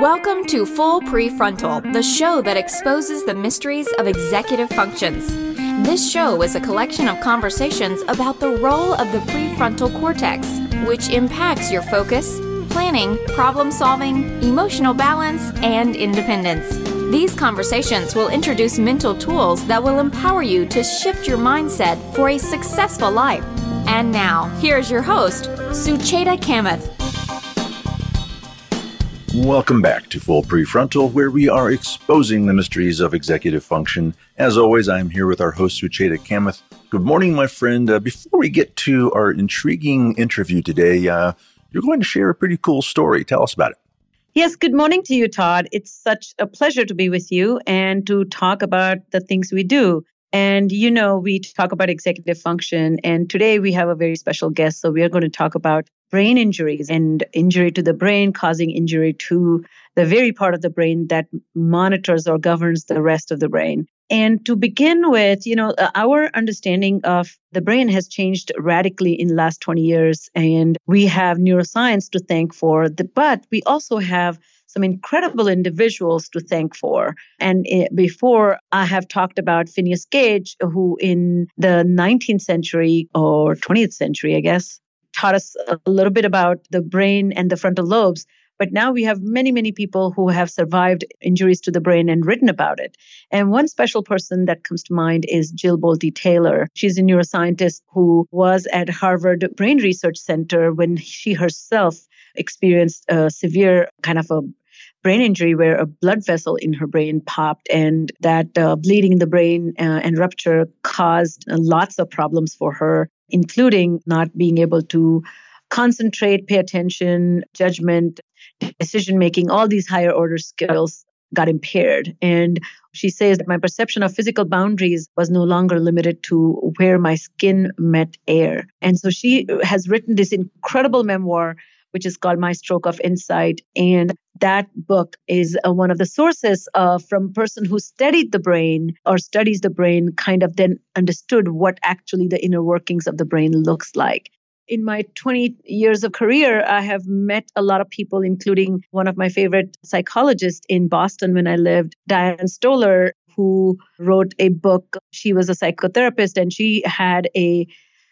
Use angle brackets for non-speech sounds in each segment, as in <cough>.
Welcome to Full Prefrontal, the show that exposes the mysteries of executive functions. This show is a collection of conversations about the role of the prefrontal cortex, which impacts your focus, planning, problem solving, emotional balance, and independence. These conversations will introduce mental tools that will empower you to shift your mindset for a successful life. And now, here's your host, Sucheta Kamath. Welcome back to Full Prefrontal, where we are exposing the mysteries of executive function. As always, I'm here with our host, Sucheta Kamath. Good morning, my friend. Uh, before we get to our intriguing interview today, uh, you're going to share a pretty cool story. Tell us about it. Yes, good morning to you, Todd. It's such a pleasure to be with you and to talk about the things we do. And you know, we talk about executive function, and today we have a very special guest. So we are going to talk about brain injuries and injury to the brain causing injury to the very part of the brain that monitors or governs the rest of the brain. And to begin with, you know, uh, our understanding of the brain has changed radically in the last 20 years. And we have neuroscience to thank for, the, but we also have some incredible individuals to thank for. And it, before I have talked about Phineas Gage, who in the 19th century or 20th century, I guess, taught us a little bit about the brain and the frontal lobes. But now we have many, many people who have survived injuries to the brain and written about it. And one special person that comes to mind is Jill Bolte Taylor. She's a neuroscientist who was at Harvard Brain Research Center when she herself experienced a severe kind of a brain injury where a blood vessel in her brain popped and that uh, bleeding in the brain uh, and rupture caused uh, lots of problems for her including not being able to concentrate pay attention judgment decision making all these higher order skills got impaired. And she says that my perception of physical boundaries was no longer limited to where my skin met air. And so she has written this incredible memoir which is called My Stroke of Insight. And that book is uh, one of the sources uh, from a person who studied the brain or studies the brain, kind of then understood what actually the inner workings of the brain looks like. In my 20 years of career, I have met a lot of people, including one of my favorite psychologists in Boston when I lived, Diane Stoler, who wrote a book. She was a psychotherapist and she had a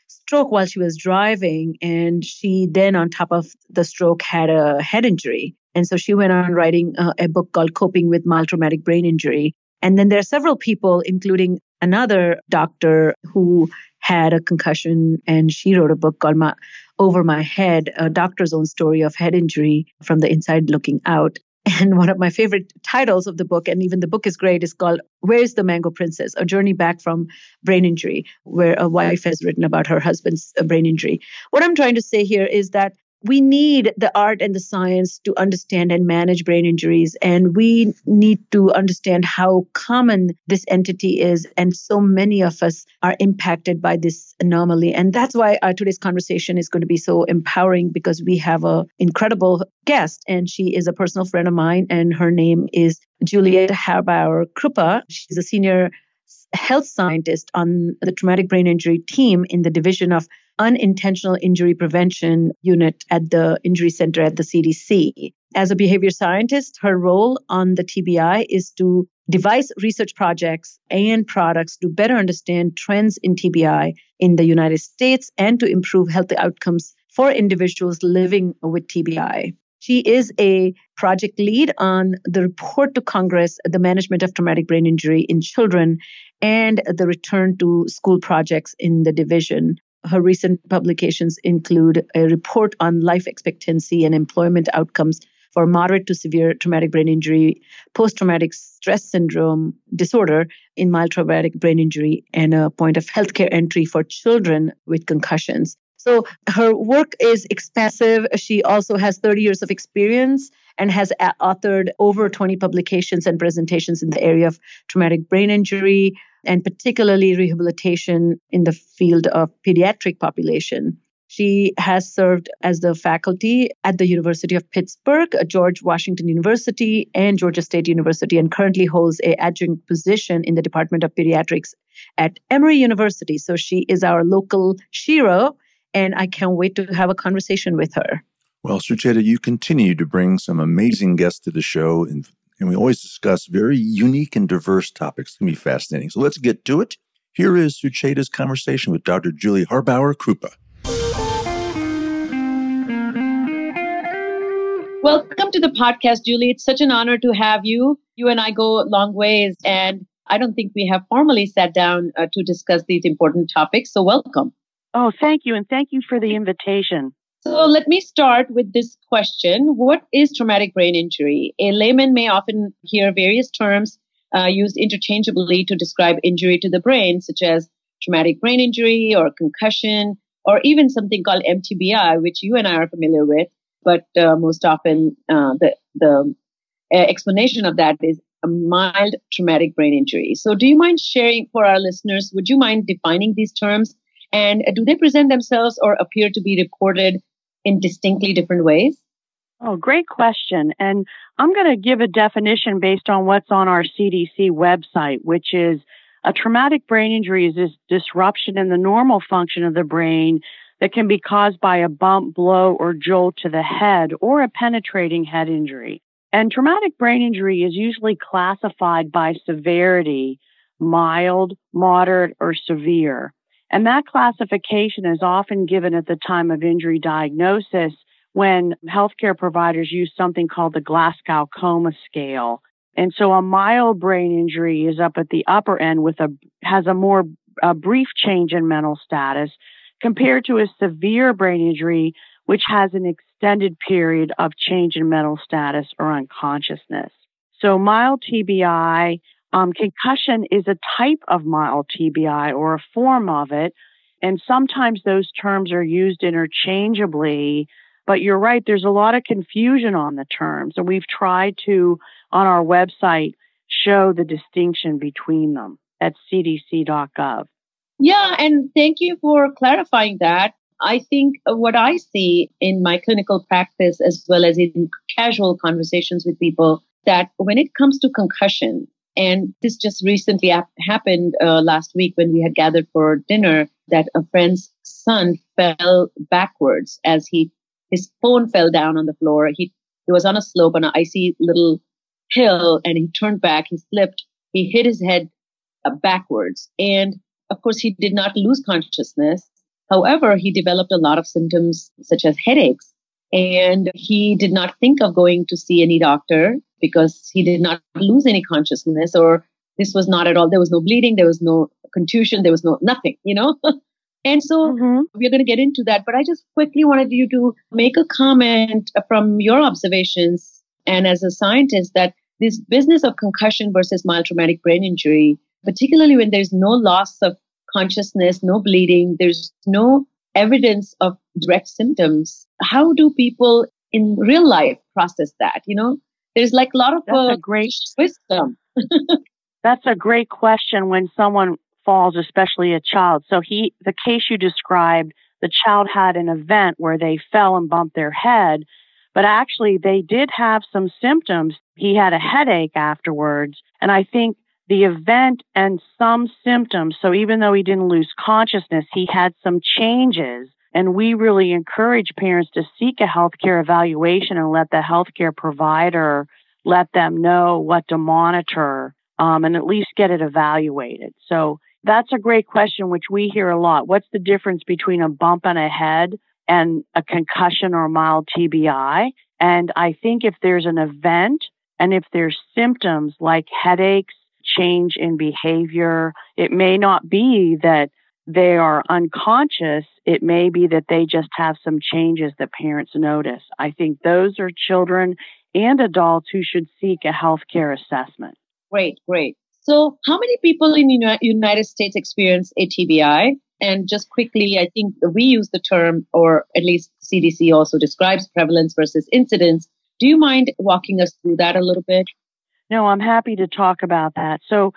stroke while she was driving. And she then, on top of the stroke, had a head injury. And so she went on writing a, a book called Coping with Mild Traumatic Brain Injury. And then there are several people, including another doctor who had a concussion, and she wrote a book called my, Over My Head, a doctor's own story of head injury from the inside looking out. And one of my favorite titles of the book, and even the book is great, is called Where's the Mango Princess? A Journey Back from Brain Injury, where a wife has written about her husband's uh, brain injury. What I'm trying to say here is that we need the art and the science to understand and manage brain injuries. And we need to understand how common this entity is. And so many of us are impacted by this anomaly. And that's why our today's conversation is going to be so empowering because we have an incredible guest and she is a personal friend of mine and her name is Juliet Haarbauer Krupa. She's a senior health scientist on the traumatic brain injury team in the division of unintentional injury prevention unit at the injury center at the CDC. As a behavior scientist, her role on the TBI is to devise research projects and products to better understand trends in TBI in the United States and to improve health outcomes for individuals living with TBI. She is a project lead on the report to Congress, the management of traumatic brain injury in children, and the return to school projects in the division. Her recent publications include a report on life expectancy and employment outcomes for moderate to severe traumatic brain injury, post traumatic stress syndrome disorder in mild traumatic brain injury, and a point of healthcare entry for children with concussions. So her work is expansive. She also has 30 years of experience and has uh, authored over 20 publications and presentations in the area of traumatic brain injury and particularly rehabilitation in the field of pediatric population. She has served as the faculty at the University of Pittsburgh, George Washington University, and Georgia State University, and currently holds a adjunct position in the Department of Pediatrics at Emory University. So she is our local Shiro, and I can't wait to have a conversation with her. Well, Sucheta, you continue to bring some amazing guests to the show, and we always discuss very unique and diverse topics. It's going to be fascinating. So let's get to it. Here is Sucheta's conversation with Dr. Julie Haarbauer Krupa. Welcome to the podcast, Julie. It's such an honor to have you. You and I go long ways, and I don't think we have formally sat down uh, to discuss these important topics. So, welcome. Oh, thank you. And thank you for the invitation. So, let me start with this question What is traumatic brain injury? A layman may often hear various terms uh, used interchangeably to describe injury to the brain, such as traumatic brain injury or concussion, or even something called MTBI, which you and I are familiar with but uh, most often uh, the the uh, explanation of that is a mild traumatic brain injury. So, do you mind sharing for our listeners? Would you mind defining these terms? And do they present themselves or appear to be recorded in distinctly different ways? Oh, great question. And I'm going to give a definition based on what's on our CDC website, which is a traumatic brain injury is this disruption in the normal function of the brain that can be caused by a bump, blow, or jolt to the head or a penetrating head injury. And traumatic brain injury is usually classified by severity, mild, moderate, or severe. And that classification is often given at the time of injury diagnosis when healthcare providers use something called the Glasgow Coma Scale. And so a mild brain injury is up at the upper end with a, has a more a brief change in mental status compared to a severe brain injury, which has an extended period of change in mental status or unconsciousness. So mild TBI, um, concussion is a type of mild TBI or a form of it. And sometimes those terms are used interchangeably. But you're right, there's a lot of confusion on the terms. And we've tried to, on our website, show the distinction between them at cdc.gov. Yeah, and thank you for clarifying that. I think what I see in my clinical practice, as well as in casual conversations with people, that when it comes to concussion, and this just recently ap- happened uh, last week when we had gathered for dinner, that a friend's son fell backwards as he his phone fell down on the floor. He he was on a slope on an icy little hill, and he turned back. He slipped. He hit his head uh, backwards, and of course, he did not lose consciousness. However, he developed a lot of symptoms such as headaches. And he did not think of going to see any doctor because he did not lose any consciousness or this was not at all, there was no bleeding, there was no contusion, there was no nothing, you know? <laughs> and so mm-hmm. we're going to get into that. But I just quickly wanted you to make a comment from your observations and as a scientist that this business of concussion versus mild traumatic brain injury particularly when there's no loss of consciousness, no bleeding, there's no evidence of direct symptoms. How do people in real life process that? You know, there's like a lot of uh, a great wisdom. <laughs> That's a great question when someone falls, especially a child. So he, the case you described, the child had an event where they fell and bumped their head, but actually they did have some symptoms. He had a headache afterwards. And I think the event and some symptoms. So even though he didn't lose consciousness, he had some changes. And we really encourage parents to seek a healthcare evaluation and let the healthcare provider let them know what to monitor um, and at least get it evaluated. So that's a great question, which we hear a lot. What's the difference between a bump on a head and a concussion or mild TBI? And I think if there's an event and if there's symptoms like headaches, change in behavior. It may not be that they are unconscious. It may be that they just have some changes that parents notice. I think those are children and adults who should seek a healthcare assessment. Great, great. So, how many people in the United States experience ATBI? And just quickly, I think we use the term, or at least CDC also describes prevalence versus incidence. Do you mind walking us through that a little bit? No, I'm happy to talk about that. So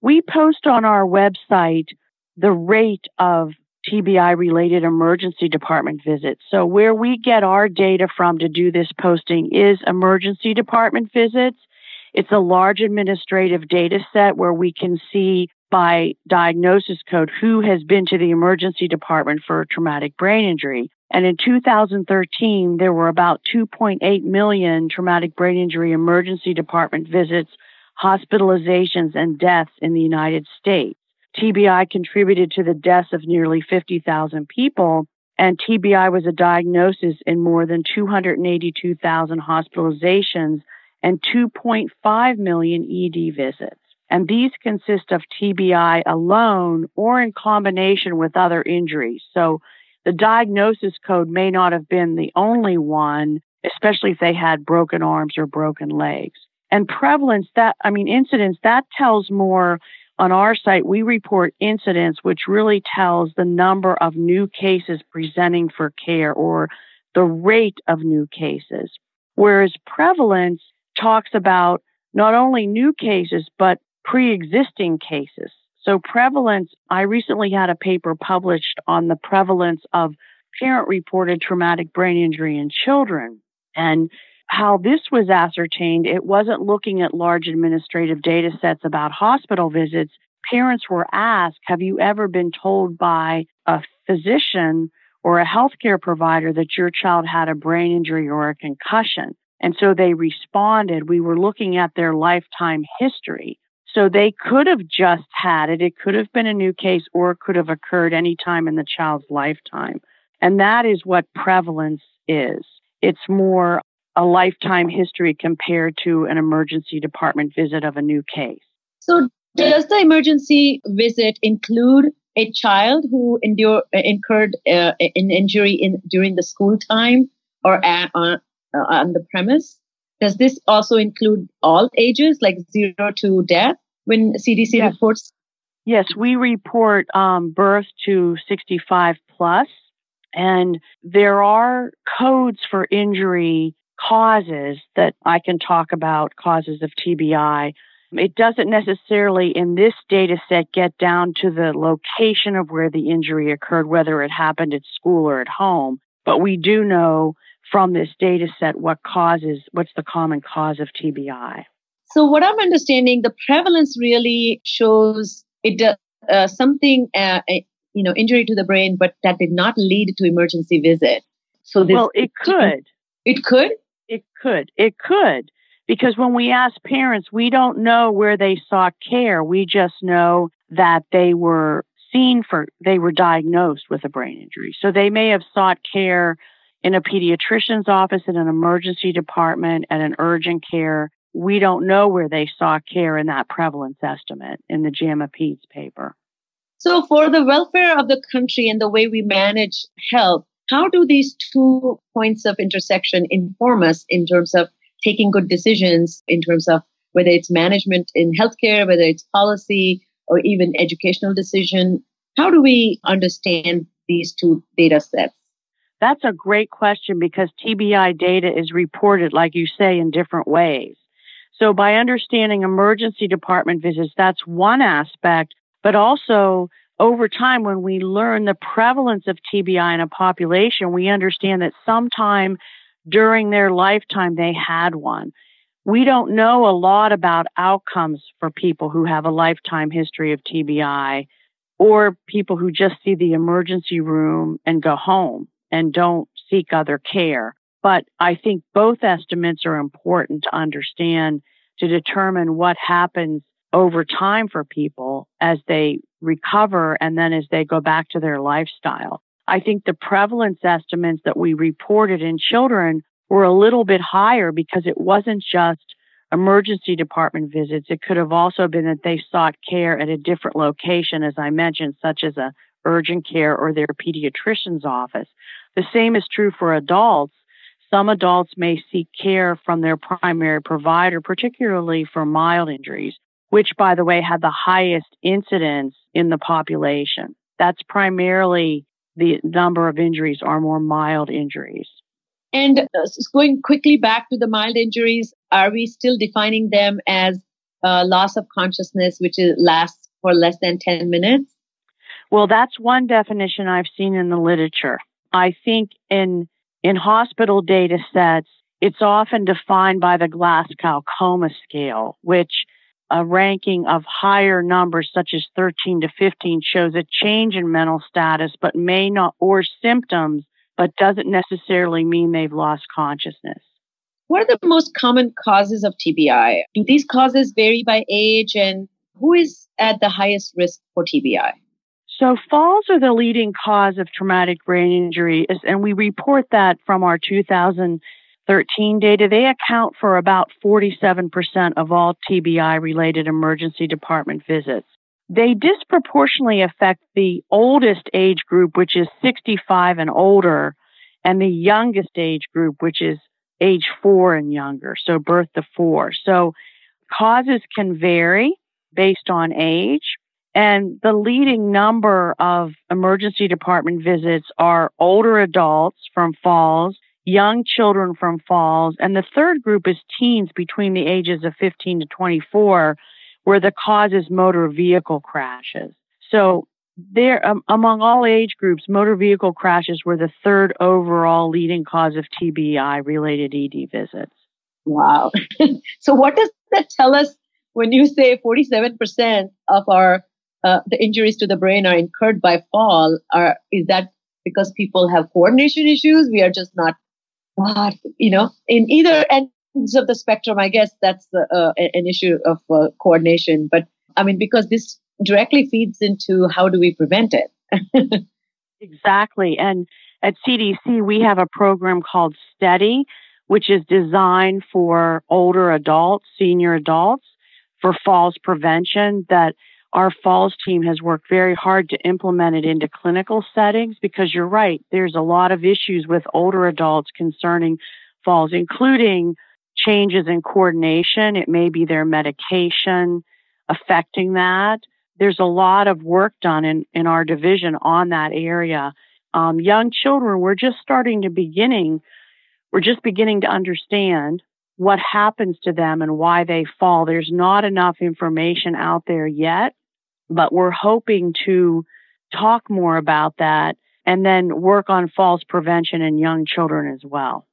we post on our website the rate of TBI related emergency department visits. So where we get our data from to do this posting is emergency department visits. It's a large administrative data set where we can see by diagnosis code who has been to the emergency department for traumatic brain injury. And in 2013, there were about 2.8 million traumatic brain injury emergency department visits, hospitalizations, and deaths in the United States. TBI contributed to the deaths of nearly 50,000 people, and TBI was a diagnosis in more than 282,000 hospitalizations and 2.5 million ED visits. And these consist of TBI alone or in combination with other injuries. So the diagnosis code may not have been the only one, especially if they had broken arms or broken legs. And prevalence, that, I mean, incidence, that tells more on our site. We report incidence, which really tells the number of new cases presenting for care or the rate of new cases. Whereas prevalence talks about not only new cases, but pre existing cases. So, prevalence, I recently had a paper published on the prevalence of parent reported traumatic brain injury in children and how this was ascertained. It wasn't looking at large administrative data sets about hospital visits. Parents were asked, Have you ever been told by a physician or a healthcare provider that your child had a brain injury or a concussion? And so they responded. We were looking at their lifetime history. So they could have just had it. It could have been a new case or it could have occurred any time in the child's lifetime. And that is what prevalence is. It's more a lifetime history compared to an emergency department visit of a new case. So does the emergency visit include a child who endure, incurred uh, an injury in during the school time or at, uh, on the premise? Does this also include all ages, like zero to death? when CDC yes. reports? Yes, we report um, birth to 65 plus, and there are codes for injury causes that I can talk about, causes of TBI. It doesn't necessarily in this data set get down to the location of where the injury occurred, whether it happened at school or at home, but we do know from this data set what causes, what's the common cause of TBI. So what I'm understanding, the prevalence really shows it uh, something, uh, you know, injury to the brain, but that did not lead to emergency visit. So this, well, it could. It could. It could. It could. Because when we ask parents, we don't know where they sought care. We just know that they were seen for, they were diagnosed with a brain injury. So they may have sought care in a pediatrician's office, in an emergency department, at an urgent care we don't know where they saw care in that prevalence estimate in the JAMA PEDS paper. So, for the welfare of the country and the way we manage health, how do these two points of intersection inform us in terms of taking good decisions, in terms of whether it's management in healthcare, whether it's policy, or even educational decision? How do we understand these two data sets? That's a great question because TBI data is reported, like you say, in different ways. So by understanding emergency department visits, that's one aspect, but also over time, when we learn the prevalence of TBI in a population, we understand that sometime during their lifetime they had one. We don't know a lot about outcomes for people who have a lifetime history of TBI or people who just see the emergency room and go home and don't seek other care. But I think both estimates are important to understand to determine what happens over time for people as they recover and then as they go back to their lifestyle. I think the prevalence estimates that we reported in children were a little bit higher because it wasn't just emergency department visits. It could have also been that they sought care at a different location, as I mentioned, such as a urgent care or their pediatrician's office. The same is true for adults. Some adults may seek care from their primary provider, particularly for mild injuries, which, by the way, had the highest incidence in the population. That's primarily the number of injuries are more mild injuries. And uh, going quickly back to the mild injuries, are we still defining them as uh, loss of consciousness, which is, lasts for less than 10 minutes? Well, that's one definition I've seen in the literature. I think in in hospital data sets, it's often defined by the Glasgow Coma Scale, which a ranking of higher numbers, such as 13 to 15, shows a change in mental status, but may not, or symptoms but doesn't necessarily mean they've lost consciousness. What are the most common causes of TBI? Do these causes vary by age and who is at the highest risk for TBI? So falls are the leading cause of traumatic brain injury, and we report that from our 2013 data. They account for about 47% of all TBI related emergency department visits. They disproportionately affect the oldest age group, which is 65 and older, and the youngest age group, which is age four and younger, so birth to four. So causes can vary based on age. And the leading number of emergency department visits are older adults from falls, young children from falls, and the third group is teens between the ages of 15 to 24, where the cause is motor vehicle crashes. So there, um, among all age groups, motor vehicle crashes were the third overall leading cause of TBI related ED visits. Wow. <laughs> so what does that tell us when you say 47% of our uh, the injuries to the brain are incurred by fall? Are is that because people have coordination issues? We are just not, you know, in either ends of the spectrum. I guess that's uh, an issue of uh, coordination. But I mean, because this directly feeds into how do we prevent it? <laughs> exactly. And at CDC, we have a program called STEADI, which is designed for older adults, senior adults, for falls prevention that our falls team has worked very hard to implement it into clinical settings because you're right, there's a lot of issues with older adults concerning falls, including changes in coordination. It may be their medication affecting that there's a lot of work done in, in our division on that area. Um, young children, we're just starting to beginning, we're just beginning to understand what happens to them and why they fall. There's not enough information out there yet, but we're hoping to talk more about that and then work on falls prevention in young children as well.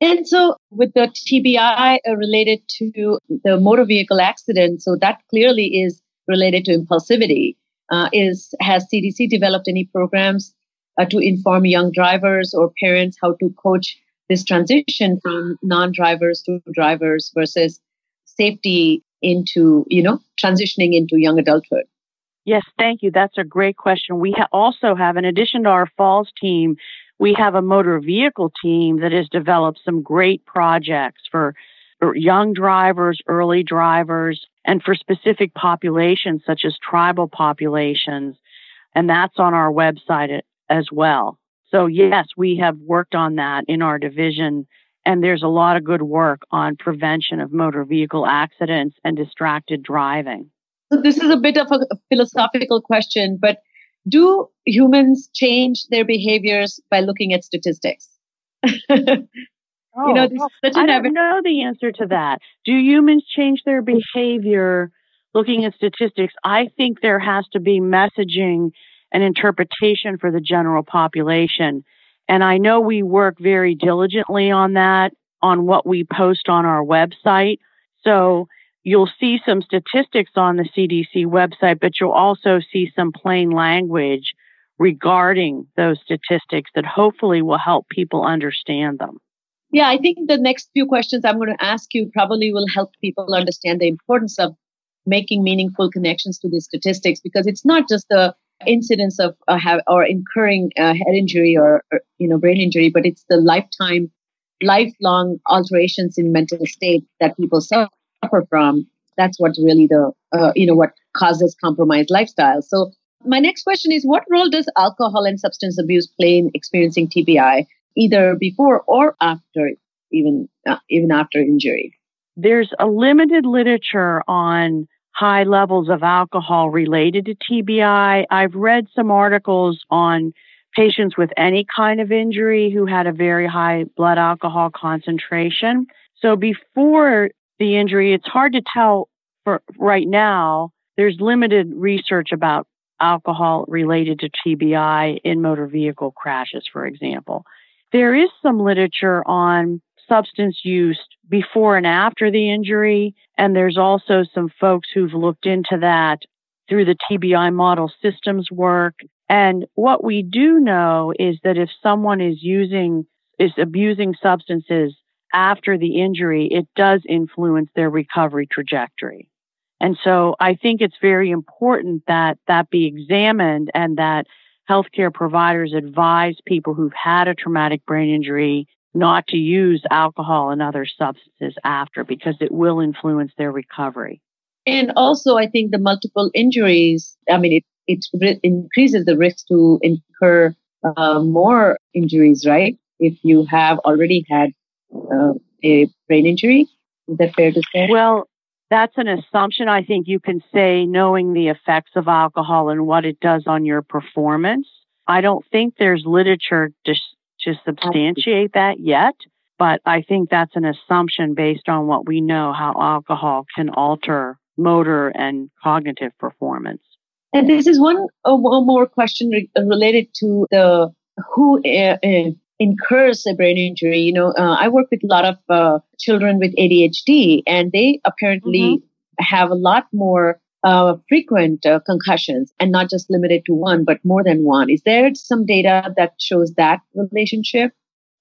And so, with the TBI uh, related to the motor vehicle accident, so that clearly is related to impulsivity. Uh, is has CDC developed any programs uh, to inform young drivers or parents how to coach this transition from non-drivers to drivers versus safety into you know transitioning into young adulthood? Yes, thank you. That's a great question. We ha- also have, in addition to our falls team, we have a motor vehicle team that has developed some great projects for young drivers, early drivers, and for specific populations such as tribal populations. And that's on our website as well. So yes, we have worked on that in our division and there's a lot of good work on prevention of motor vehicle accidents and distracted driving. So this is a bit of a philosophical question, but do humans change their behaviors by looking at statistics? Oh, <laughs> you know, oh, I don't know the answer to that. Do humans change their behavior looking at statistics? I think there has to be messaging and interpretation for the general population. And I know we work very diligently on that, on what we post on our website. So you'll see some statistics on the CDC website, but you'll also see some plain language regarding those statistics that hopefully will help people understand them. Yeah, I think the next few questions I'm going to ask you probably will help people understand the importance of making meaningful connections to these statistics because it's not just the incidence of uh, have, or incurring uh, head injury or, or, you know brain injury, but it's the lifetime, lifelong alterations in mental state that people suffer from. That's what really the uh, you know what causes compromised lifestyle. So my next question is, what role does alcohol and substance abuse play in experiencing TBI? either before or after, even uh, even after injury. There's a limited literature on high levels of alcohol related to TBI. I've read some articles on patients with any kind of injury who had a very high blood alcohol concentration. So before the injury, it's hard to tell for right now. There's limited research about alcohol related to TBI in motor vehicle crashes, for example. There is some literature on substance use before and after the injury, and there's also some folks who've looked into that through the TBI model systems work And what we do know is that if someone is using, is abusing substances after the injury, it does influence their recovery trajectory. And so I think it's very important that that be examined and that healthcare providers advise people who've had a traumatic brain injury not to use alcohol and other substances after because it will influence their recovery. And also, I think the multiple injuries, I mean, it, it increases the risk to incur uh, more injuries, right? If you have already had uh, a brain injury, is that fair to say? Well, that's an assumption. I think you can say knowing the effects of alcohol and what it does on your performance. I don't think there's literature to, to substantiate that yet, but I think that's an assumption based on what we know how alcohol can alter motor and cognitive performance. And this is one, uh, one more question re- related to the who uh, uh, incurs a brain injury. You know, uh, I work with a lot of uh, children with ADHD, and they apparently mm-hmm. have a lot more uh, frequent uh, concussions and not just limited to one, but more than one. Is there some data that shows that relationship?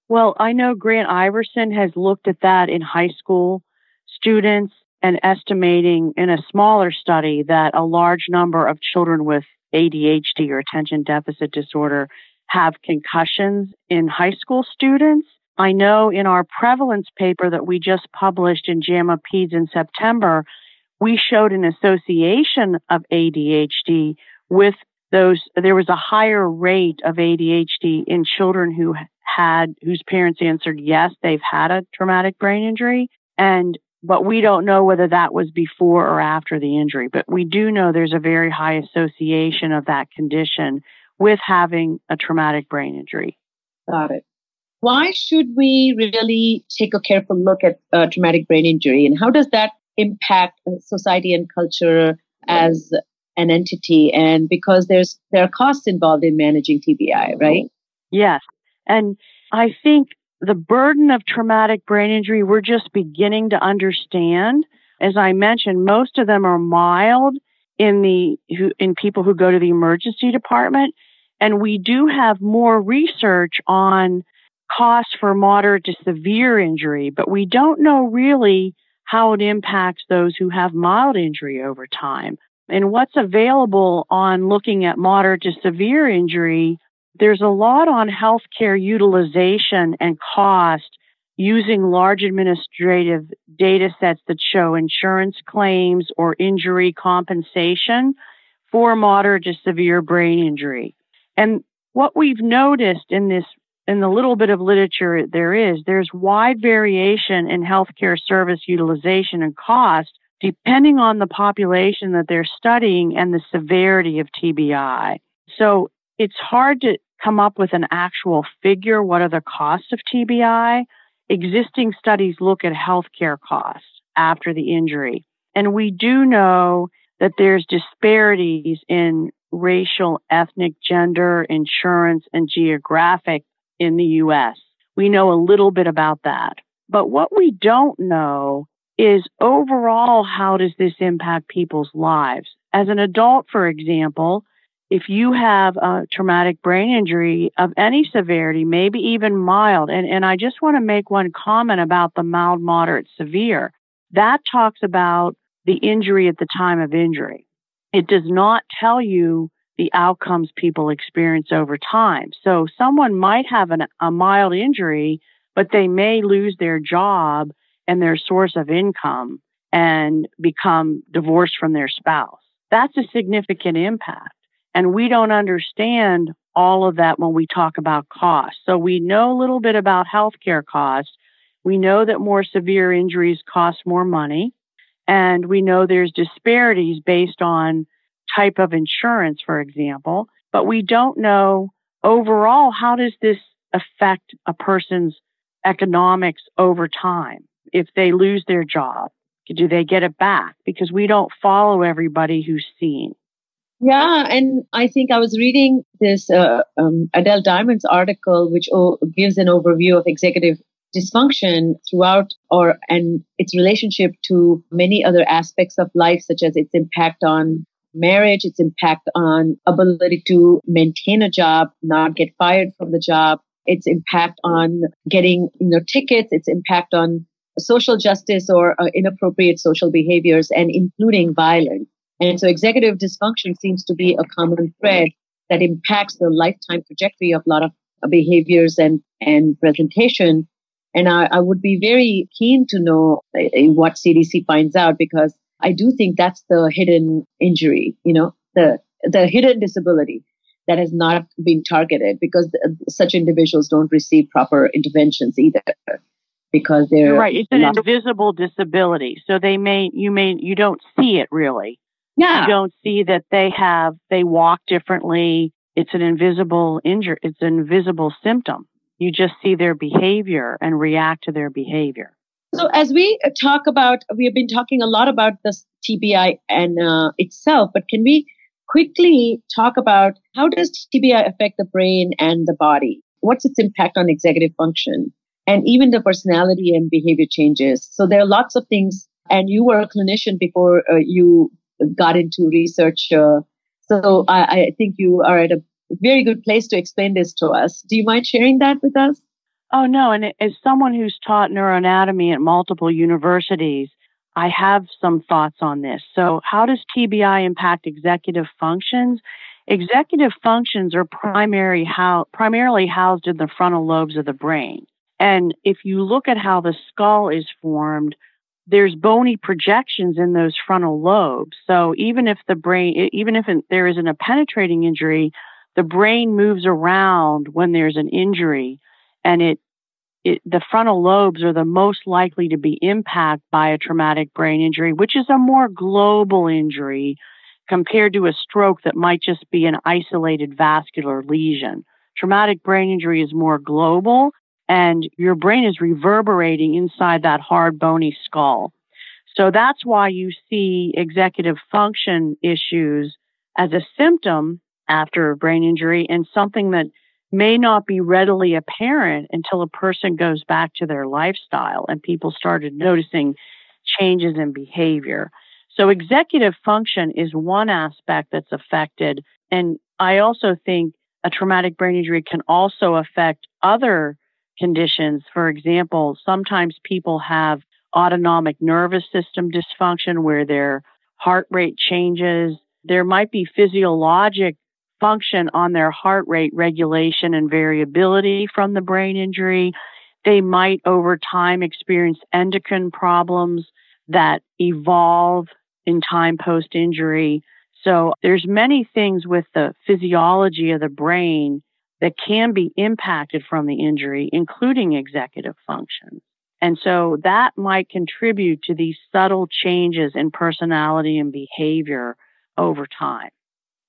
Well, I know Grant Iverson has looked at that in high school students and estimating in a smaller study that a large number of children with ADHD or attention deficit disorder have concussions in high school students. I know in our prevalence paper that we just published in JAMA Peds in September, we showed an association of ADHD with those, there was a higher rate of ADHD in children who had, whose parents answered yes, they've had a traumatic brain injury. And, but we don't know whether that was before or after the injury. But we do know there's a very high association of that condition with having a traumatic brain injury. Got it. Why should we really take a careful look at uh, traumatic brain injury and how does that impact society and culture as an entity? And because there's there are costs involved in managing TBI, right? Yes. And I think the burden of traumatic brain injury we're just beginning to understand. As I mentioned, most of them are mild in the in people who go to the emergency department and we do have more research on costs for moderate to severe injury, but we don't know really how it impacts those who have mild injury over time. And what's available on looking at moderate to severe injury, there's a lot on healthcare utilization and cost using large administrative data sets that show insurance claims or injury compensation for moderate to severe brain injury. And what we've noticed in this, in the little bit of literature there is, there's wide variation in healthcare service utilization and cost depending on the population that they're studying and the severity of TBI. So it's hard to come up with an actual figure. What are the costs of TBI? Existing studies look at healthcare costs after the injury. And we do know that there's disparities in racial, ethnic, gender, insurance, and geographic in the U.S. We know a little bit about that. But what we don't know is overall, how does this impact people's lives? As an adult, for example, if you have a traumatic brain injury of any severity, maybe even mild, and, and I just want to make one comment about the mild, moderate, severe. That talks about the injury at the time of injury. It does not tell you the outcomes people experience over time. So someone might have an, a mild injury, but they may lose their job and their source of income and become divorced from their spouse. That's a significant impact. And we don't understand all of that when we talk about costs. So we know a little bit about healthcare costs. We know that more severe injuries cost more money. And we know there's disparities based on type of insurance, for example. But we don't know overall how does this affect a person's economics over time if they lose their job? Do they get it back? Because we don't follow everybody who's seen. Yeah, and I think I was reading this uh, um, Adele Diamond's article, which o- gives an overview of executive dysfunction throughout or and its relationship to many other aspects of life such as its impact on marriage, its impact on ability to maintain a job, not get fired from the job, its impact on getting, you know, tickets, its impact on social justice or uh, inappropriate social behaviors and including violence. And so executive dysfunction seems to be a common thread that impacts the lifetime trajectory of a lot of behaviors and, and presentation. And I, I would be very keen to know what CDC finds out because I do think that's the hidden injury, you know, the, the hidden disability that has not been targeted because such individuals don't receive proper interventions either because they're You're right. It's an invisible disability, so they may you may you don't see it really. Yeah, you don't see that they have they walk differently. It's an invisible injury. It's an invisible symptom. You just see their behavior and react to their behavior. So as we talk about, we have been talking a lot about this TBI and uh, itself, but can we quickly talk about how does TBI affect the brain and the body? What's its impact on executive function? and even the personality and behavior changes. So there are lots of things. And you were a clinician before uh, you got into research. Uh, so I, I, think you are at a very good place to explain this to us. Do you mind sharing that with us? Oh, no. And as someone who's taught neuroanatomy at multiple universities, I have some thoughts on this. So, how does TBI impact executive functions? Executive functions are primary how, primarily housed in the frontal lobes of the brain. And if you look at how the skull is formed, there's bony projections in those frontal lobes. So even if the brain, even if there isn't a penetrating injury, the brain moves around when there's an injury and it, it, the frontal lobes are the most likely to be impacted by a traumatic brain injury, which is a more global injury compared to a stroke that might just be an isolated vascular lesion. Traumatic brain injury is more global and your brain is reverberating inside that hard, bony skull. So that's why you see executive function issues as a symptom after a brain injury and something that may not be readily apparent until a person goes back to their lifestyle and people started noticing changes in behavior. So executive function is one aspect that's affected. And I also think a traumatic brain injury can also affect other conditions. For example, sometimes people have autonomic nervous system dysfunction where their heart rate changes. There might be physiologic function on their heart rate regulation and variability from the brain injury. They might over time experience endocrine problems that evolve in time post injury. So there's many things with the physiology of the brain that can be impacted from the injury, including executive functions. And so that might contribute to these subtle changes in personality and behavior over time.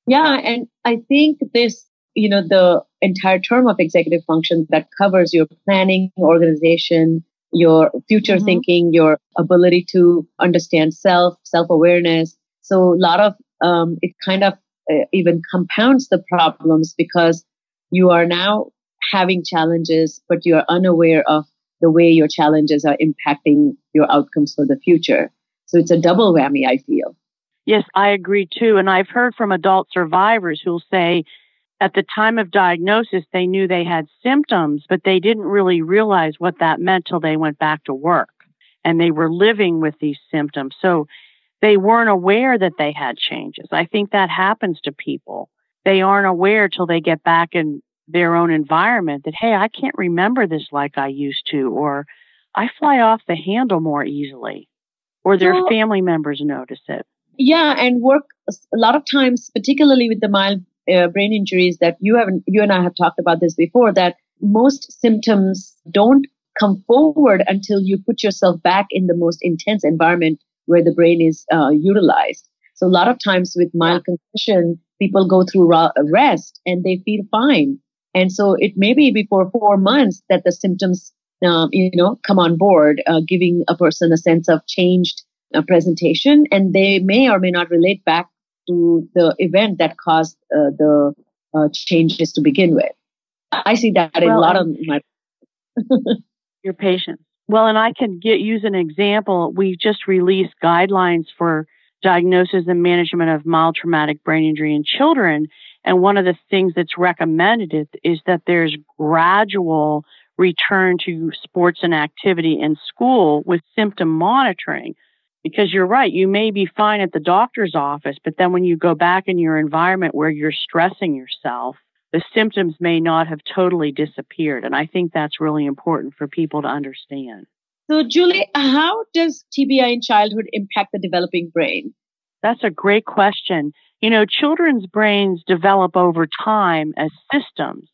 Yeah, and I think this, you know, the entire term of executive function that covers your planning, organization, your future mm-hmm. thinking, your ability to understand self, self awareness. So a lot of um, it kind of uh, even compounds the problems because you are now having challenges, but you are unaware of the way your challenges are impacting your outcomes for the future. So it's a double whammy, I feel. Yes, I agree too. And I've heard from adult survivors who'll say at the time of diagnosis, they knew they had symptoms, but they didn't really realize what that meant till they went back to work and they were living with these symptoms. So they weren't aware that they had changes. I think that happens to people they aren't aware till they get back in their own environment that, hey, I can't remember this like I used to, or I fly off the handle more easily, or their so, family members notice it. Yeah, and work a lot of times, particularly with the mild uh, brain injuries that you have, you and I have talked about this before, that most symptoms don't come forward until you put yourself back in the most intense environment where the brain is uh, utilized. So a lot of times with mild concussion, people go through rest and they feel fine. And so it may be before four months that the symptoms, um, you know, come on board, uh, giving a person a sense of changed uh, presentation, and they may or may not relate back to the event that caused uh, the uh, changes to begin with. I see that well, in a lot of my <laughs> your patients. Well, and I can get use an example. We just released guidelines for diagnosis and management of mild traumatic brain injury in children. And one of the things that's recommended is that there's gradual return to sports and activity in school with symptom monitoring. Because you're right, you may be fine at the doctor's office, but then when you go back in your environment where you're stressing yourself, the symptoms may not have totally disappeared. And I think that's really important for people to understand. So, Julie, how does TBI in childhood impact the developing brain? That's a great question. You know, children's brains develop over time as systems,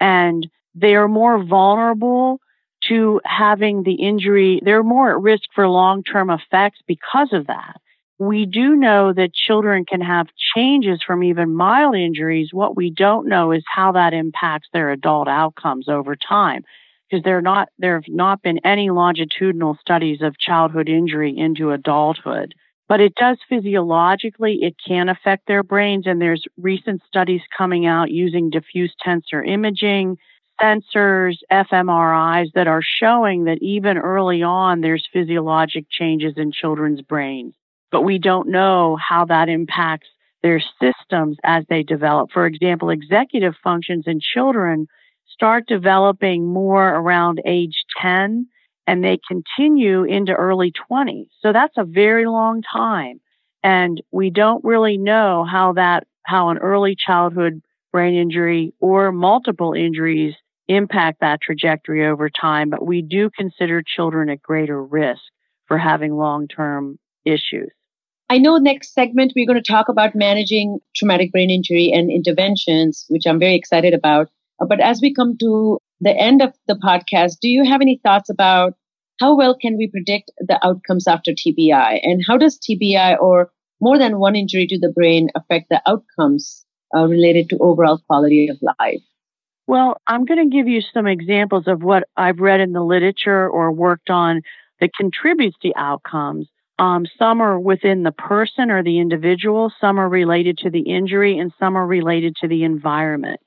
and they are more vulnerable to having the injury. They're more at risk for long term effects because of that. We do know that children can have changes from even mild injuries. What we don't know is how that impacts their adult outcomes over time because there not there have not been any longitudinal studies of childhood injury into adulthood. But it does physiologically, it can affect their brains. And there's recent studies coming out using diffuse tensor imaging, sensors, fMRIs that are showing that even early on, there's physiologic changes in children's brains. But we don't know how that impacts their systems as they develop. For example, executive functions in children start developing more around age 10 and they continue into early 20s. So that's a very long time. And we don't really know how that, how an early childhood brain injury or multiple injuries impact that trajectory over time, but we do consider children at greater risk for having long term issues. I know next segment we're going to talk about managing traumatic brain injury and interventions, which I'm very excited about. But as we come to the end of the podcast, do you have any thoughts about how well can we predict the outcomes after TBI? And how does TBI or more than one injury to the brain affect the outcomes uh, related to overall quality of life? Well, I'm going to give you some examples of what I've read in the literature or worked on that contributes to outcomes. Um, some are within the person or the individual, some are related to the injury, and some are related to the environment.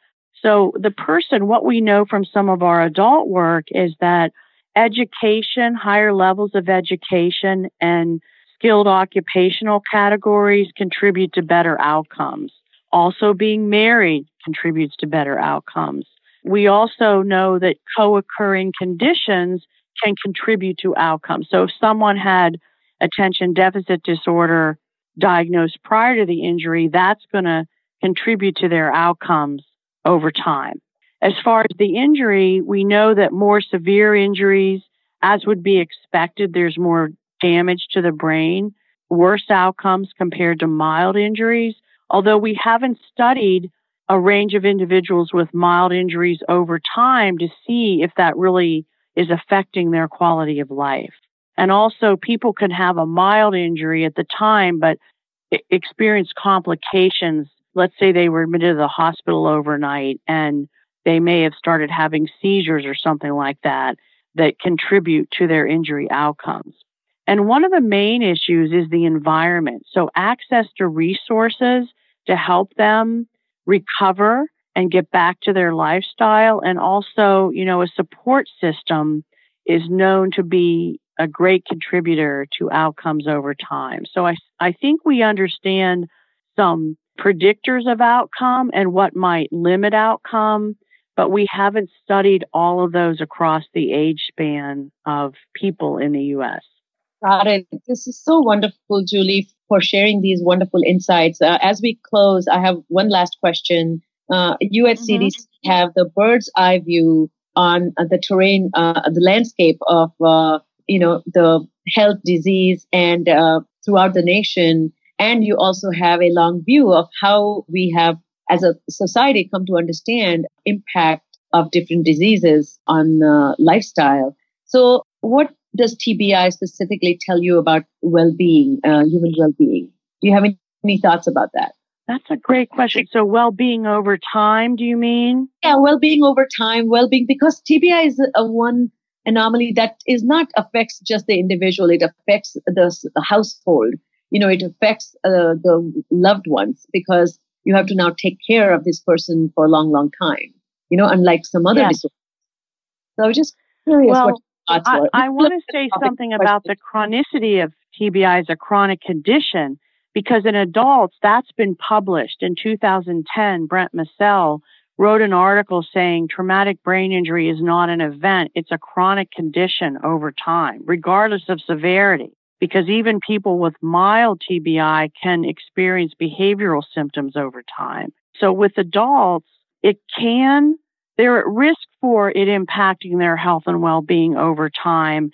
So, the person, what we know from some of our adult work is that education, higher levels of education, and skilled occupational categories contribute to better outcomes. Also, being married contributes to better outcomes. We also know that co occurring conditions can contribute to outcomes. So, if someone had attention deficit disorder diagnosed prior to the injury, that's going to contribute to their outcomes over time. As far as the injury, we know that more severe injuries, as would be expected, there's more damage to the brain, worse outcomes compared to mild injuries. Although we haven't studied a range of individuals with mild injuries over time to see if that really is affecting their quality of life. And also, people can have a mild injury at the time, but experience complications. Let's say they were admitted to the hospital overnight and they may have started having seizures or something like that that contribute to their injury outcomes. And one of the main issues is the environment. So access to resources to help them recover and get back to their lifestyle. And also, you know, a support system is known to be a great contributor to outcomes over time. So I, I think we understand some predictors of outcome and what might limit outcome but we haven't studied all of those across the age span of people in the US. Got it. This is so wonderful, Julie, for sharing these wonderful insights. Uh, as we close, I have one last question. Uh, you at mm-hmm. CDC have the bird's eye view on uh, the terrain, uh, the landscape of, uh, you know, the health, disease, and uh, throughout the nation. And you also have a long view of how we have as a society come to understand impact of different diseases on uh, lifestyle. So, what does TBI specifically tell you about well-being, uh, human well-being? Do you have any, any thoughts about that? That's a great question. So, well-being over time, do you mean? Yeah, well-being over time, well-being because TBI is a, a one anomaly that is not affects just the individual; it affects the, the household. You know, it affects uh, the loved ones because you have to now take care of this person for a long, long time. You know, unlike some other yes. disorders. So just curious well, what I, I want to say something about the chronicity of TBI as a chronic condition. because in adults, that's been published. In 2010, Brent Masel wrote an article saying traumatic brain injury is not an event, it's a chronic condition over time, regardless of severity. Because even people with mild TBI can experience behavioral symptoms over time. So with adults, it can, they're at risk for it impacting their health and well being over time.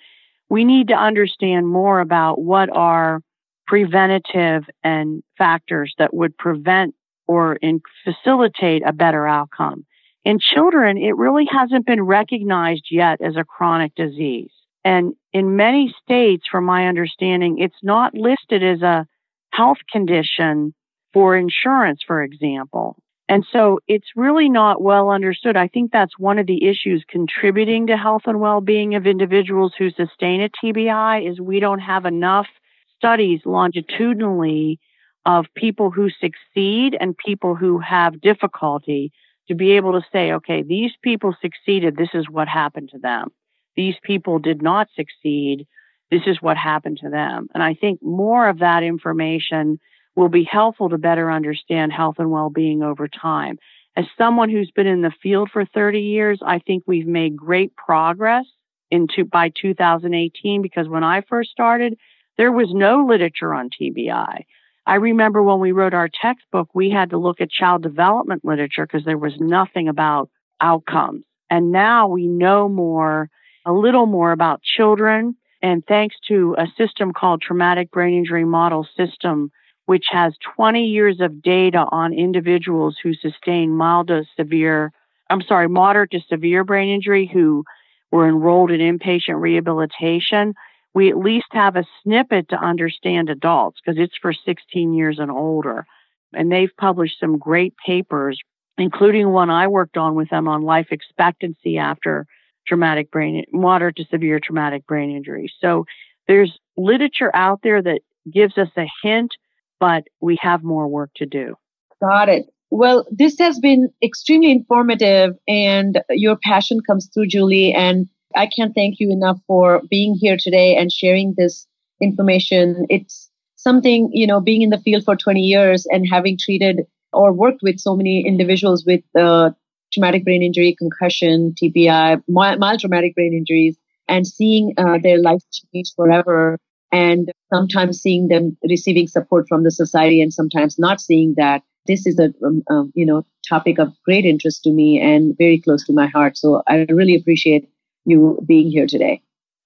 We need to understand more about what are preventative and factors that would prevent or facilitate a better outcome. In children, it really hasn't been recognized yet as a chronic disease. And in many states, from my understanding, it's not listed as a health condition for insurance, for example. And so it's really not well understood. I think that's one of the issues contributing to health and well-being of individuals who sustain a TBI is we don't have enough studies longitudinally of people who succeed and people who have difficulty to be able to say, okay, these people succeeded. This is what happened to them. These people did not succeed. This is what happened to them. And I think more of that information will be helpful to better understand health and well-being over time. As someone who's been in the field for 30 years, I think we've made great progress into by 2018 because when I first started, there was no literature on TBI. I remember when we wrote our textbook, we had to look at child development literature because there was nothing about outcomes. And now we know more, a little more about children. And thanks to a system called Traumatic Brain Injury Model System, which has 20 years of data on individuals who sustain mild to severe, I'm sorry, moderate to severe brain injury who were enrolled in inpatient rehabilitation. We at least have a snippet to understand adults because it's for 16 years and older. And they've published some great papers, including one I worked on with them on life expectancy after traumatic brain, moderate to severe traumatic brain injury. So there's literature out there that gives us a hint but we have more work to do. Got it. Well, this has been extremely informative and your passion comes through, Julie. And I can't thank you enough for being here today and sharing this information. It's something, you know, being in the field for 20 years and having treated or worked with so many individuals with uh, traumatic brain injury, concussion, TBI, mild traumatic brain injuries, and seeing uh, their life change forever and sometimes seeing them receiving support from the society and sometimes not seeing that. This is a um, um, you know topic of great interest to me and very close to my heart. So i really appreciate you being here today.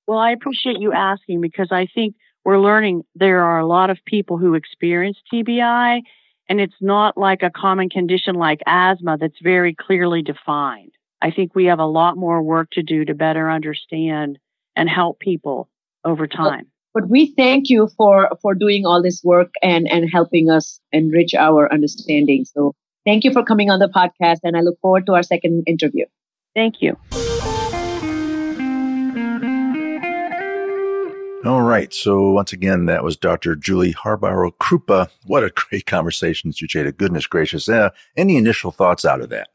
Well i appreciate you asking because i think we're learning there are a lot of people who experience tbi and it's not like a common condition like asthma that's very clearly defined. I think we have a lot more work to do to better understand and help people over time but we thank you for for doing all this work and and helping us enrich our understanding so thank you for coming on the podcast and i look forward to our second interview thank you all right. So once again, that was Dr. Julie Haarbauer Krupa. What a great conversation, Sucheta. Goodness gracious. Uh, any initial thoughts out of that?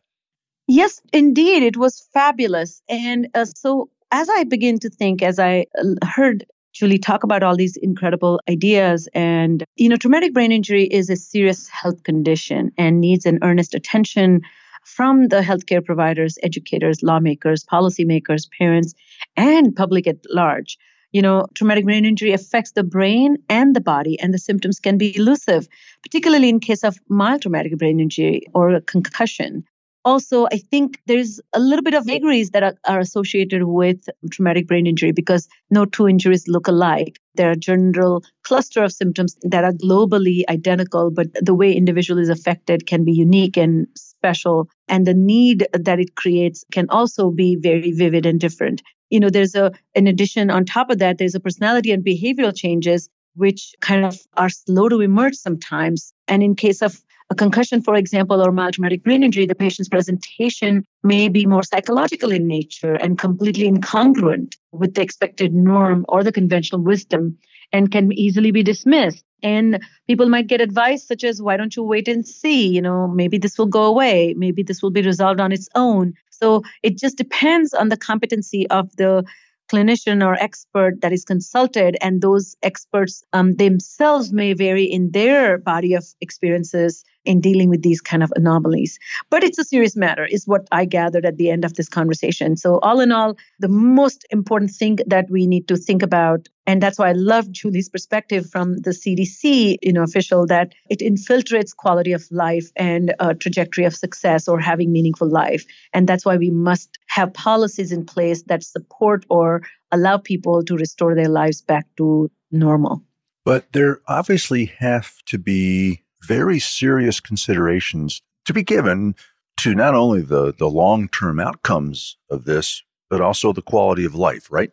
Yes, indeed. It was fabulous. And uh, so as I begin to think, as I uh, heard Julie talk about all these incredible ideas. And, you know, traumatic brain injury is a serious health condition and needs an earnest attention from the healthcare providers, educators, lawmakers, policymakers, parents, and public at large. You know, traumatic brain injury affects the brain and the body, and the symptoms can be elusive, particularly in case of mild traumatic brain injury or concussion also i think there's a little bit of vagaries that are, are, associated with traumatic brain injury because no two injuries look alike. There are general cluster of symptoms that are globally identical but the way individual is affected can be unique and special and the need that it creates can also be very vivid and different. You know there's a in addition on top of that there's a personality and behavioral changes which kind of are slow to emerge sometimes. And in case of a concussion, for example, or mild traumatic brain injury, the patient's presentation may be more psychological in nature and completely incongruent with the expected norm or the conventional wisdom and can easily be dismissed. And people might get advice such as, why don't you wait and see? You know, maybe this will go away. Maybe this will be resolved on its own. So it just depends on the competency of the clinician or expert that is consulted and those experts um, themselves may vary in their body of experiences in dealing with these kind of anomalies. But it's a serious matter is what i gathered at the end of this conversation. So all in all the most important thing that we need to think about and that's why i love julie's perspective from the cdc you know official that it infiltrates quality of life and trajectory of success or having meaningful life and that's why we must have policies in place that support or allow people to restore their lives back to normal but there obviously have to be very serious considerations to be given to not only the, the long term outcomes of this, but also the quality of life, right?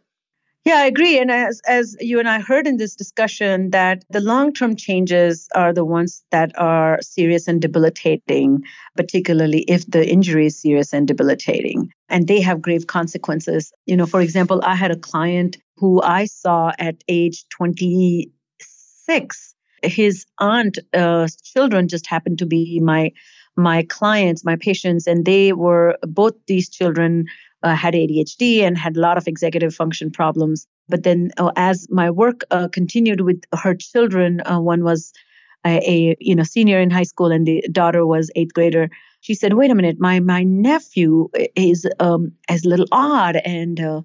Yeah, I agree. And as, as you and I heard in this discussion, that the long term changes are the ones that are serious and debilitating, particularly if the injury is serious and debilitating. And they have grave consequences. You know, for example, I had a client who I saw at age 26 his aunt uh, children just happened to be my my clients my patients and they were both these children uh, had adhd and had a lot of executive function problems. But then uh, as my work uh, continued with her children uh, one was a, a, you know senior in high school and the daughter was eighth grader she said wait a minute my my nephew is um is a little odd and uh,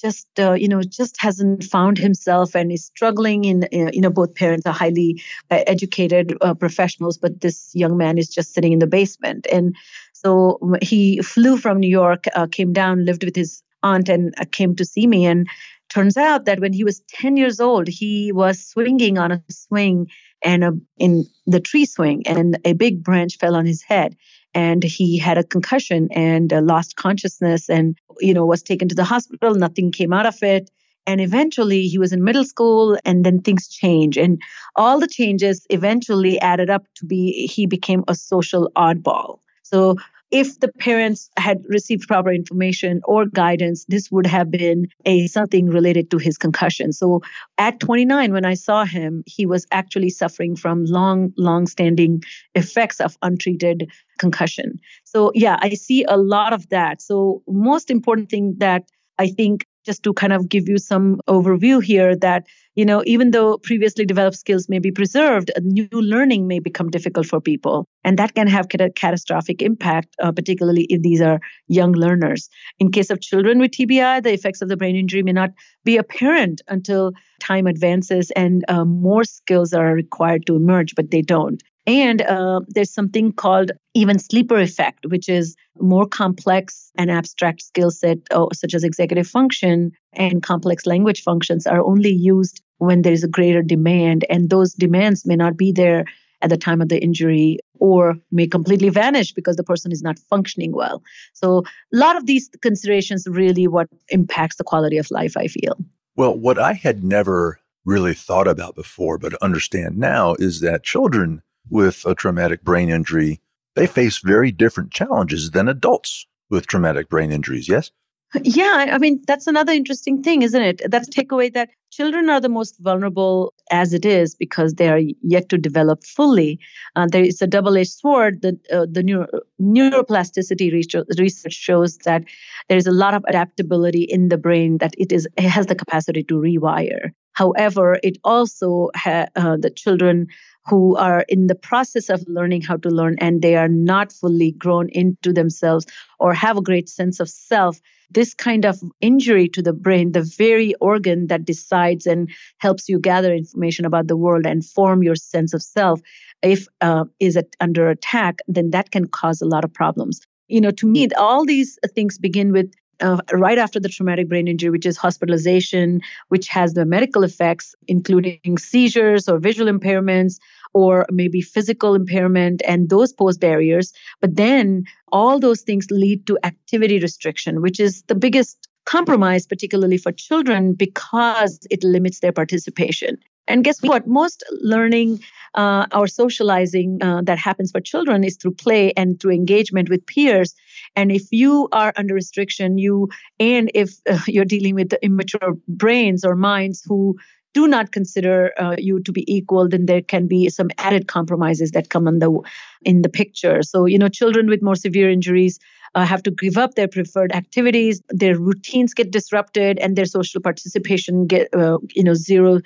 just uh, you know just hasn't found himself and is struggling in uh, you know both parents are highly educated uh, professionals but this young man is just sitting in the basement. And so he flew from new york uh, came down lived with his aunt and uh, came to see me. And turns out that when he was 10 years old he was swinging on a swing and a, in the tree swing and a big branch fell on his head. And he had a concussion and uh, lost consciousness and you know was taken to the hospital. Nothing came out of it. And eventually he was in middle school and then things change. And all the changes eventually added up to be he became a social oddball so if the parents had received proper information or guidance, this would have been a something related to his concussion. So at 29, when I saw him, he was actually suffering from long, long-standing effects of untreated concussion. So yeah, I see a lot of that. So most important thing that I think just to kind of give you some overview here that you know even though previously developed skills may be preserved new learning may become difficult for people. And that can have a catastrophic impact uh, particularly if these are young learners. In case of children with tbi the effects of the brain injury may not be apparent until time advances and uh, more skills are required to emerge but they don't and uh, there's something called even sleeper effect, which is more complex and abstract skill set, oh, such as executive function and complex language functions, are only used when there is a greater demand. And those demands may not be there at the time of the injury or may completely vanish because the person is not functioning well. So, a lot of these considerations really what impacts the quality of life, I feel. Well, what I had never really thought about before, but understand now, is that children with a traumatic brain injury, they face very different challenges than adults with traumatic brain injuries, yes? Yeah, I mean, that's another interesting thing, isn't it? That's takeaway that children are the most vulnerable as it is because they are yet to develop fully. Uh, there is a double-edged sword. The, uh, the neuro, neuroplasticity research shows that there is a lot of adaptability in the brain that it is it has the capacity to rewire. However, it also ha- uh, the children who are in the process of learning how to learn and they are not fully grown into themselves or have a great sense of self this kind of injury to the brain the very organ that decides and helps you gather information about the world and form your sense of self if uh, is under attack then that can cause a lot of problems. You know to me all these things begin with uh, right after the traumatic brain injury, which is hospitalization, which has the medical effects, including seizures or visual impairments, or maybe physical impairment, and those pose barriers. But then all those things lead to activity restriction, which is the biggest compromise, particularly for children, because it limits their participation. And guess what? Most learning uh, or socializing uh, that happens for children is through play and through engagement with peers. And if you are under restriction, you and if uh, you're dealing with immature brains or minds who do not consider uh, you to be equal, then there can be some added compromises that come in the in the picture. So you know, children with more severe injuries uh, have to give up their preferred activities, their routines get disrupted, and their social participation get uh, you know zero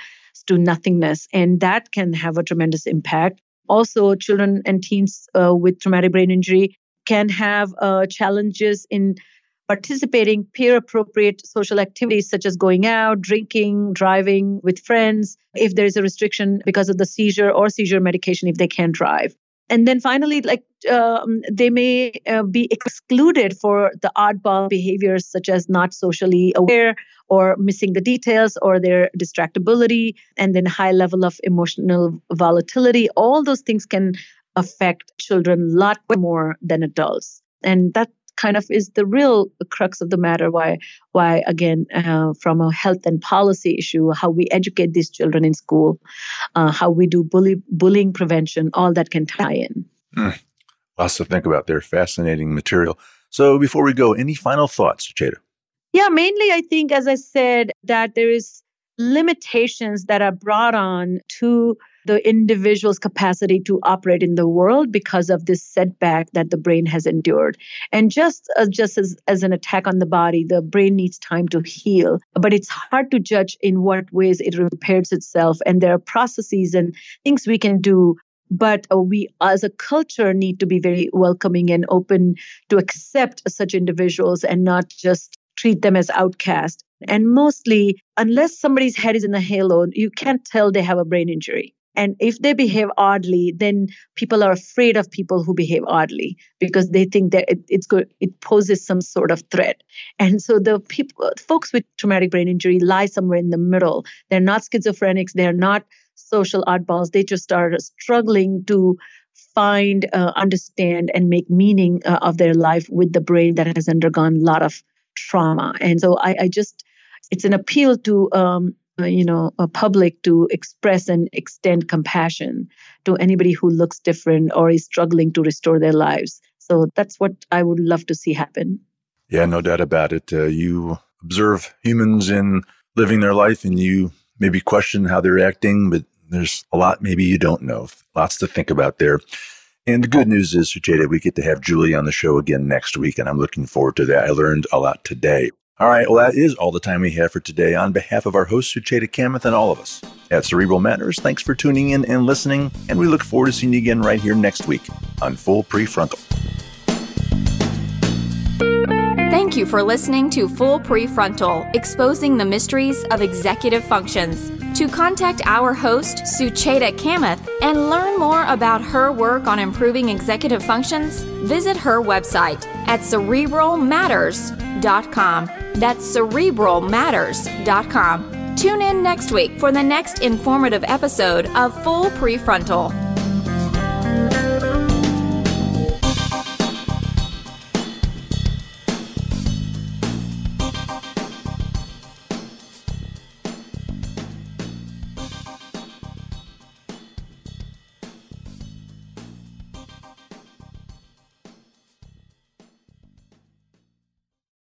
to nothingness, and that can have a tremendous impact. Also, children and teens uh, with traumatic brain injury can have uh, challenges in participating peer appropriate social activities such as going out, drinking, driving with friends, if there's a restriction because of the seizure or seizure medication if they can't drive. And then finally, like um, they may uh, be excluded for the oddball behaviors such as not socially aware or missing the details or their distractibility and then high level of emotional volatility. All those things can affect children a lot more than adults. And that kind of is the real crux of the matter why why again uh, from a health and policy issue how we educate these children in school uh, how we do bully, bullying prevention all that can tie in mm. lots to think about there fascinating material so before we go any final thoughts Cheta? yeah mainly i think as i said that there is limitations that are brought on to the individual's capacity to operate in the world because of this setback that the brain has endured. And just uh, just as, as an attack on the body, the brain needs time to heal. But it's hard to judge in what ways it repairs itself. And there are processes and things we can do but uh, we as a culture need to be very welcoming and open to accept such individuals and not just treat them as outcasts and mostly unless somebody's head is in a halo you can't tell they have a brain injury and if they behave oddly, then people are afraid of people who behave oddly because they think that it, it's good, it poses some sort of threat. And so the people, folks with traumatic brain injury lie somewhere in the middle. They're not schizophrenics. They're not social oddballs. They just are struggling to find, uh, understand, and make meaning uh, of their life with the brain that has undergone a lot of trauma. And so I, I just, it's an appeal to um, you know, a public to express and extend compassion to anybody who looks different or is struggling to restore their lives. So that's what I would love to see happen. Yeah, no doubt about it. Uh, you observe humans in living their life and you maybe question how they're acting, but there's a lot maybe you don't know. Lots to think about there. And the good news is, Jada, we get to have Julie on the show again next week, and I'm looking forward to that. I learned a lot today. All right, well, that is all the time we have for today. On behalf of our host, Sucheta Kamath, and all of us at Cerebral Matters, thanks for tuning in and listening, and we look forward to seeing you again right here next week on Full Prefrontal. Thank you for listening to Full Prefrontal, exposing the mysteries of executive functions. To contact our host, Sucheta Kamath, and learn more about her work on improving executive functions, visit her website at cerebralmatters.com. That's cerebralmatters.com. Tune in next week for the next informative episode of Full Prefrontal.